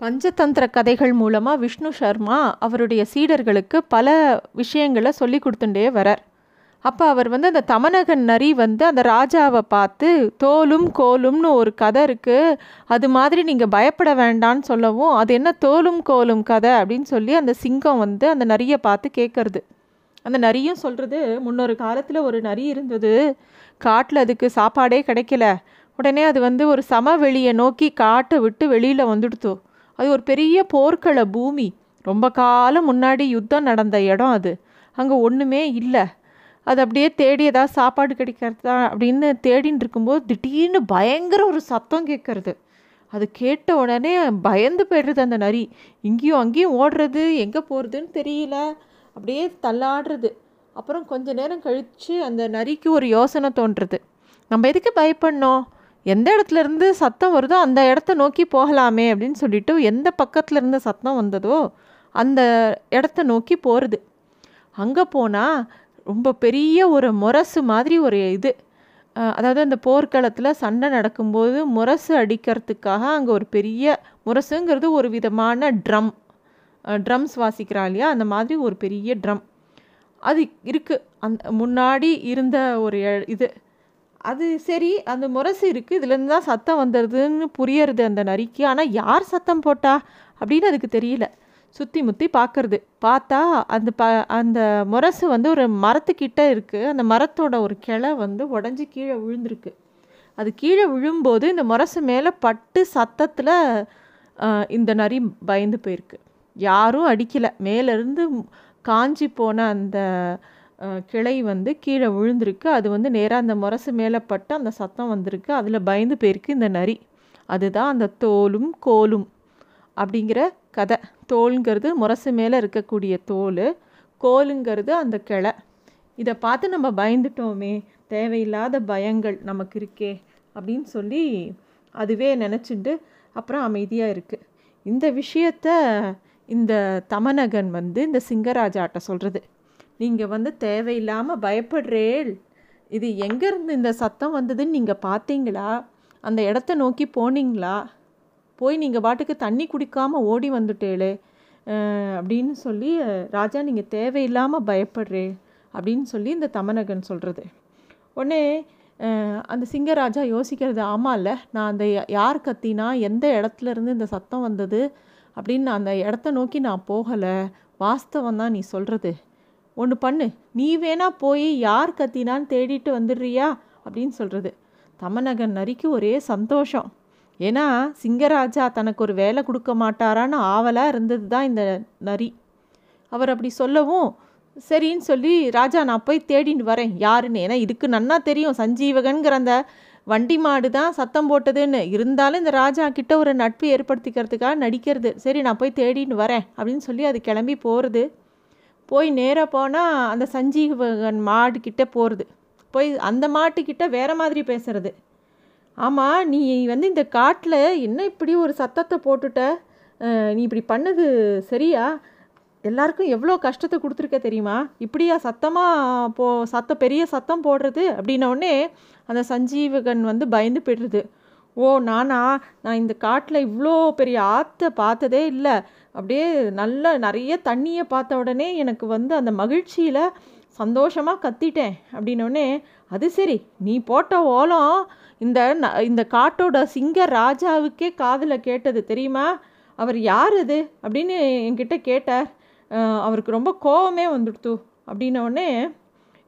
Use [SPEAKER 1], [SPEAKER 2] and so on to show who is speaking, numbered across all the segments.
[SPEAKER 1] பஞ்சதந்திர கதைகள் மூலமாக விஷ்ணு சர்மா அவருடைய சீடர்களுக்கு பல விஷயங்களை சொல்லி கொடுத்துட்டே வரார். அப்போ அவர் வந்து அந்த தமனகன் நரி வந்து அந்த ராஜாவை பார்த்து தோலும் கோலும்னு ஒரு கதை இருக்குது அது மாதிரி நீங்கள் பயப்பட வேண்டான்னு சொல்லவும் அது என்ன தோலும் கோலும் கதை? அப்படின்னு சொல்லி அந்த சிங்கம் வந்து அந்த நரியை பார்த்து கேட்கறது அந்த நரியும் சொல்கிறது முன்னொரு காலத்தில் ஒரு நரி இருந்தது. காட்டில் அதுக்கு சாப்பாடே கிடைக்கல. உடனே அது வந்து ஒரு சமவெளியை நோக்கி காட்டை விட்டு வெளியில் வந்துடுத்து. அது ஒரு பெரிய போர்க்கள பூமி. ரொம்ப காலம் முன்னாடி யுத்தம் நடந்த இடம் அது. அங்கே ஒன்றுமே இல்லை. அது அப்படியே தேடி ஏதாவது சாப்பாடு கிடைக்கிறதா அப்படின்னு தேடின்னு இருக்கும்போது திடீர்னு பயங்கர ஒரு சத்தம் கேட்கறது. அது கேட்ட உடனே பயந்து போயிடுறது அந்த நரி. இங்கேயும் அங்கேயும் ஓடுறது எங்கே போகிறதுன்னு தெரியல. அப்படியே தள்ளாடுறது. அப்புறம் கொஞ்ச நேரம் கழித்து அந்த நரிக்கு ஒரு யோசனை தோன்றுறது. நம்ம எதுக்கு பயப்படணும்? எந்த இடத்துல இருந்து சத்தம் வருதோ அந்த இடத்த நோக்கி போகலாமே அப்படின்னு சொல்லிட்டு எந்த பக்கத்துல இருந்து சத்தம் வந்ததோ அந்த இடத்த நோக்கி போகிறது அங்கே போனால் ரொம்ப பெரிய ஒரு முரசு மாதிரி ஒரு இது. அதாவது அந்த போர்க்களத்தில் சண்டை நடக்கும்போது முரசு அடிக்கிறதுக்காக அங்கே ஒரு பெரிய முரசுங்கிறது ஒரு விதமான ட்ரம். ட்ரம்ஸ் வாசிக்கிறா இல்லையா? அந்த மாதிரி ஒரு பெரிய ட்ரம். அது இருக்குது அந்த முன்னாடி இருந்த ஒரு எ- இது. அது சரி அந்த முரசு இருக்குது இதுலேருந்து தான் சத்தம் வந்துடுதுன்னு புரியறது அந்த நரிக்கு. ஆனால் யார் சத்தம் போட்டா அப்படின்னு அதுக்கு தெரியல. சுற்றி முற்றி பார்க்கறது பார்த்தா அந்த ப அந்த முரசு வந்து ஒரு மரத்துக்கிட்ட இருக்குது அந்த மரத்தோட ஒரு கிளை வந்து உடஞ்சி கீழே விழுந்திருக்கு. அது கீழே விழும்போது இந்த முரசு மேலே பட்டு சத்தத்தில் இந்த நரி பயந்து போயிருக்கு. யாரும் அடிக்கலை. மேலேருந்து காஞ்சி போன அந்த கிளை வந்து கீழே விழுந்திருக்கு. அது வந்து நேராக அந்த முரசு மேலே பட்டு அந்த சத்தம் வந்திருக்கு. அதில் பயந்து போயிருக்கு இந்த நரி. அதுதான் அந்த தோலும் கோலும் அப்படிங்கிற கதை. தோலுங்கிறது முரசு மேலே இருக்கக்கூடிய தோல் கோலுங்கிறது அந்த கிளை. இதை பார்த்து நம்ம பயந்துட்டோமே. தேவையில்லாத பயங்கள் நமக்கு இருக்கே அப்படின்னு சொல்லி அதுவே நினச்சிட்டு அப்புறம் அமைதியாக இருக்குது இந்த விஷயத்த இந்த தமநகன் வந்து இந்த சிங்கராஜாட்ட சொல்கிறது நீங்கள் வந்து தேவையில்லாமல் பயப்படுறேள். இது எங்கேருந்து இந்த சத்தம் வந்ததுன்னு நீங்கள் பார்த்தீங்களா அந்த இடத்த நோக்கி போனீங்களா? போய் நீங்கள் பாட்டுக்கு தண்ணி குடிக்காமல் ஓடி வந்துட்டேளே. அப்படின்னு சொல்லி ராஜா நீங்கள் தேவையில்லாமல் பயப்படுறே அப்படின்னு சொல்லி இந்த தமனகன் சொல்கிறது உடனே அந்த சிங்கராஜா யோசிக்கிறது ஆமாம்ல நான் அந்த யா- யார் கத்தினா எந்த இடத்துல இருந்து இந்த சத்தம் வந்தது? அப்படின்னு நான் அந்த இடத்த நோக்கி நான் போகலை. வாஸ்தவம் தான் நீ சொல்கிறது ஒன்று பண்ணு. நீ வேணா போய் யார் கத்தினான்னு தேடிட்டு வந்துடுறியா? அப்படின்னு சொல்கிறது தமனகன் நரிக்கு ஒரே சந்தோஷம். ஏன்னா சிங்கராஜா தனக்கு ஒரு வேலை கொடுக்க மாட்டாரான்னு ஆவலாக இருந்தது தான் இந்த நரி. அவர் அப்படி சொல்லவும் சரின்னு சொல்லி ராஜா நான் போய் தேடின்னு வரேன். யாருன்னு? ஏன்னா இதுக்கு நன்னா தெரியும். சஞ்சீவகன்கிற அந்த வண்டி மாடு தான் சத்தம் போட்டதுன்னு. இருந்தாலும் இந்த ராஜா கிட்ட ஒரு நட்பு ஏற்படுத்திக்கிறதுக்காக நடிக்கிறது. சரி நான் போய் தேடின்னு வரேன் அப்படின்னு சொல்லி அது கிளம்பி போகிறது போய் நேராக போனால் அந்த சஞ்சீவகன் மாடு போகிறது போய் அந்த மாட்டுக்கிட்ட வேறு மாதிரி பேசுறது. ஆமாம் நீ வந்து இந்த காட்டில் என்ன இப்படி ஒரு சத்தத்தை போட்டுட்ட? நீ இப்படி பண்ணது சரியா? எல்லாருக்கும் எவ்வளோ கஷ்டத்தை கொடுத்துருக்க தெரியுமா? இப்படியா சத்தமாக போ சத்தம் பெரிய சத்தம் போடுறது? அப்படின்னோடனே அந்த சஞ்சீவகன் வந்து பயந்து போய்டுறது. ஓ நானா? நான் இந்த காட்டில் இவ்வளோ பெரிய ஆற்றை பார்த்ததே இல்லை. அப்படியே நல்ல நிறைய தண்ணியை பார்த்த உடனே எனக்கு வந்து அந்த மகிழ்ச்சியில் சந்தோஷமாக கத்திட்டேன். அப்படின்னோடனே அது சரி நீ போட்ட ஓலம் இந்த ந- இந்த காட்டோட சிங்க ராஜாவுக்கே காதில் கேட்டது தெரியுமா? அவர் யார் அது? அப்படின்னு என்கிட்ட கேட்டார். அவருக்கு ரொம்ப கோவமே வந்துடுத்து. அப்படின்னோடனே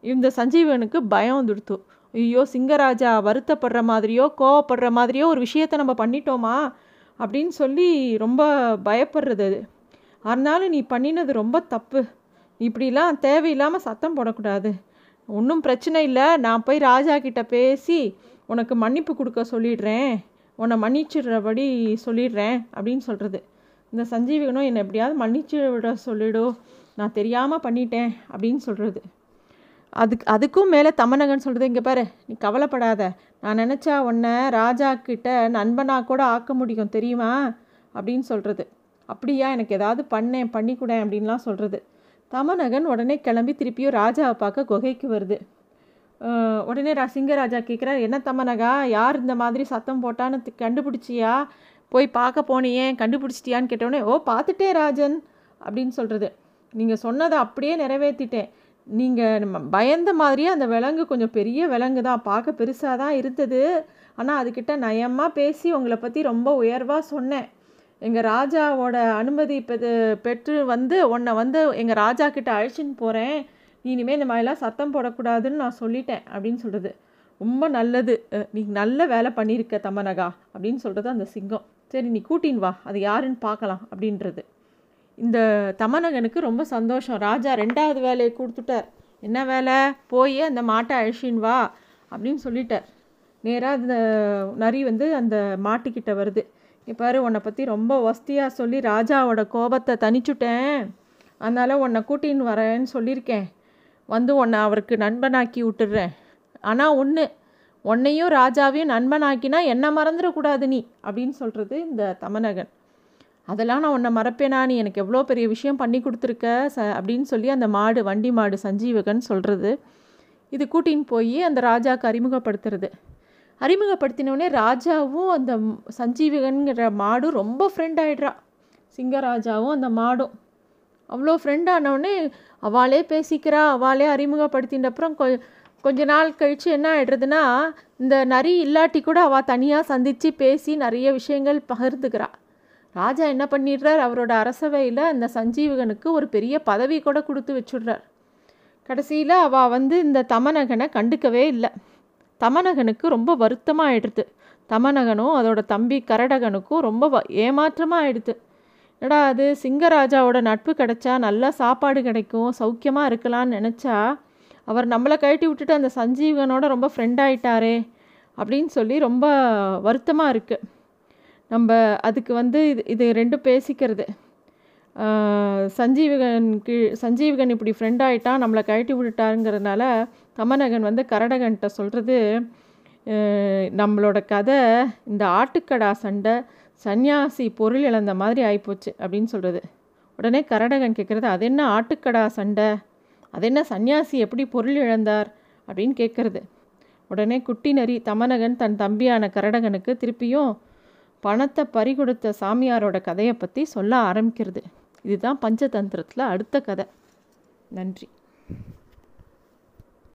[SPEAKER 1] இந்த சஞ்சீவனுக்கு பயம் வந்துடுத்து. ஐயோ சிங்கராஜா வருத்தப்படுற மாதிரியோ கோவப்படுற மாதிரியோ ஒரு விஷயத்தை நம்ம பண்ணிட்டோமா? அப்படின்னு சொல்லி ரொம்ப பயப்படுறது அது. அதனால நீ பண்ணினது ரொம்ப தப்பு. இப்படிலாம் தேவையில்லாமல் சத்தம் போடக்கூடாது. ஒன்றும் பிரச்சனை இல்லை. நான் போய் ராஜா கிட்ட பேசி உனக்கு மன்னிப்பு கொடுக்க சொல்லிடுறேன். உன்னை மன்னிச்சிடுறபடி சொல்லிடுறேன் அப்படின்னு சொல்கிறது இந்த சஞ்சீவிகனும் என்னை எப்படியாவது மன்னிச்சு விட சொல்லிடு. நான் தெரியாமல் பண்ணிட்டேன் அப்படின்னு சொல்கிறது அதுக்கு அதுக்கும் மேலே தமனகன் சொல்கிறது இங்கே பாரு. நீ கவலைப்படாத. நான் நினச்சா உன்னை ராஜா கிட்ட நண்பனாக கூட ஆக்க முடியும் தெரியுமா? அப்படின்னு சொல்கிறது அப்படியா? எனக்கு ஏதாவது பண்ணேன் பண்ணிக்கூடேன் அப்படின்லாம் சொல்கிறது தமனகன் உடனே கிளம்பி திருப்பியும் ராஜாவை பார்க்க குகைக்கு வருது. உடனே ரா சிங்கராஜா கேட்குறார் என்ன தமனகா? யார் இந்த மாதிரி சத்தம் போட்டான்னு கண்டுபிடிச்சியா? போய் பார்க்க போனியே கண்டுபிடிச்சிட்டியான்னு கேட்டோடனே ஓ பார்த்துட்டே ராஜன். அப்படின்னு சொல்கிறது நீங்கள் சொன்னதை அப்படியே நிறைவேற்றிட்டேன் நீங்கள் பயந்த மாதிரியே அந்த விலங்கு கொஞ்சம் பெரிய விலங்கு தான். பார்க்க பெருசாக தான் இருந்தது. ஆனால் அதுக்கிட்ட நயமாக பேசி உங்களை பற்றி ரொம்ப உயர்வாக சொன்னேன். எங்கள் ராஜாவோட அனுமதி பெற்று வந்து உன்னை வந்து எங்கள் ராஜா கிட்ட அழைச்சின்னு போகிறேன் நீ இனிமேல் இந்த மாதிரிலாம் சத்தம் போடக்கூடாதுன்னு நான் சொல்லிட்டேன் அப்படின்னு சொல்கிறது ரொம்ப நல்லது. நீ நல்ல வேலை பண்ணியிருக்க தமனகா அப்படின்னு சொல்கிறது அந்த சிங்கம். சரி நீ கூட்டின்னு வா. அது யாருன்னு பார்க்கலாம் அப்படின்றது. இந்த தமனகனுக்கு ரொம்ப சந்தோஷம். ராஜா ரெண்டாவது வேலையை கொடுத்துட்டார். என்ன வேலை? போய் அந்த மாட்டை அழிச்சின் வா அப்படின்னு சொல்லிட்டார். நேராக அந்த நரி வந்து அந்த மாட்டுக்கிட்ட வருது. இப்பாரு உன்னை பற்றி ரொம்ப வசதியாக சொல்லி ராஜாவோட கோபத்தை தனிச்சுட்டேன் அதனால் உன்னை கூட்டின்னு வரேன்னு சொல்லியிருக்கேன். வந்து உன்னை அவருக்கு நண்பனாக்கி விட்டுடுறேன் ஆனால் ஒன்று உன்னையும் ராஜாவையும் நண்பனாக்கினா என்ன மறந்துடக்கூடாது நீ? அப்படின்னு சொல்கிறது இந்த தமநகன் அதெல்லாம் நான் உன்னை மறப்பேனா? நீ எனக்கு எவ்வளோ பெரிய விஷயம் பண்ணி கொடுத்துருக்க? ச அப்படின்னு சொல்லி அந்த மாடு வண்டி மாடு சஞ்சீவகன் சொல்கிறது இது கூட்டின்னு போய் அந்த ராஜாவுக்கு அறிமுகப்படுத்துறது. அறிமுகப்படுத்தினோடனே ராஜாவும் அந்த சஞ்சீவகன்கிற மாடும் ரொம்ப ஃப்ரெண்ட் ஆகிடுறா சிங்கராஜாவும் அந்த மாடும். அவ்வளோ ஃப்ரெண்ட் ஆனவுடனே அவளே பேசிக்கிறா. அவளே அறிமுகப்படுத்தின அப்புறம் கொ கொஞ்ச நாள் கழித்து என்ன ஆகிடுறதுன்னா இந்த நரி இல்லாட்டி கூட அவள் தனியாக சந்தித்து பேசி நிறைய விஷயங்கள் பகிர்ந்துக்கிறா. ராஜா என்ன பண்ணிடுறார்? அவரோட அரசவையில் அந்த சஞ்சீவகனுக்கு ஒரு பெரிய பதவி கூட கொடுத்து வச்சுடுறார். கடைசியில் அவள் வந்து இந்த தமனகனை கண்டுக்கவே இல்லை. தமனகனுக்கு ரொம்ப வருத்தமாக ஆயிடுது தமனகனும் அதோட தம்பி கரடகனுக்கும் ரொம்ப ஏமாற்றமாக ஆயிடுது என்னடா அது? சிங்கராஜாவோட நட்பு கிடைச்சா நல்லா சாப்பாடு கிடைக்கும் சௌக்கியமாக இருக்கலாம்னு நினச்சா அவர் நம்மளை கழட்டி விட்டுட்டு அந்த சஞ்சீவனோட ரொம்ப ஃப்ரெண்ட் ஆயிட்டாரே அப்படின்னு சொல்லி ரொம்ப வருத்தமாக இருக்குது நம்ம அதுக்கு வந்து இது இது ரெண்டும் பேசிக்கிறது. சஞ்சீவகன் கீழ் சஞ்சீவகன் இப்படி ஃப்ரெண்ட் ஆகிட்டான் நம்மளை கழட்டி விட்டுட்டாருங்கிறதுனால தமனகன் வந்து கரடகன்கிட்ட சொல்கிறது நம்மளோட கதை இந்த ஆட்டுக்கடா சண்டை சன்னியாசி பொருள் இழந்த மாதிரி ஆகிப்போச்சு அப்படின்னு சொல்கிறது உடனே கரடகன் கேட்குறது அது என்ன ஆட்டுக்கடா சண்டை? அது என்ன சன்னியாசி எப்படி பொருள் இழந்தார்? அப்படின்னு கேட்குறது உடனே குட்டி நரி தமனகன் தன் தம்பியான கரடகனுக்கு திருப்பியும் பணத்தை பறிகொடுத்த சாமியாரோட கதையை பற்றி சொல்ல ஆரம்பிக்கிறது. இதுதான் பஞ்சதந்திரத்தில் அடுத்த கதை. நன்றி.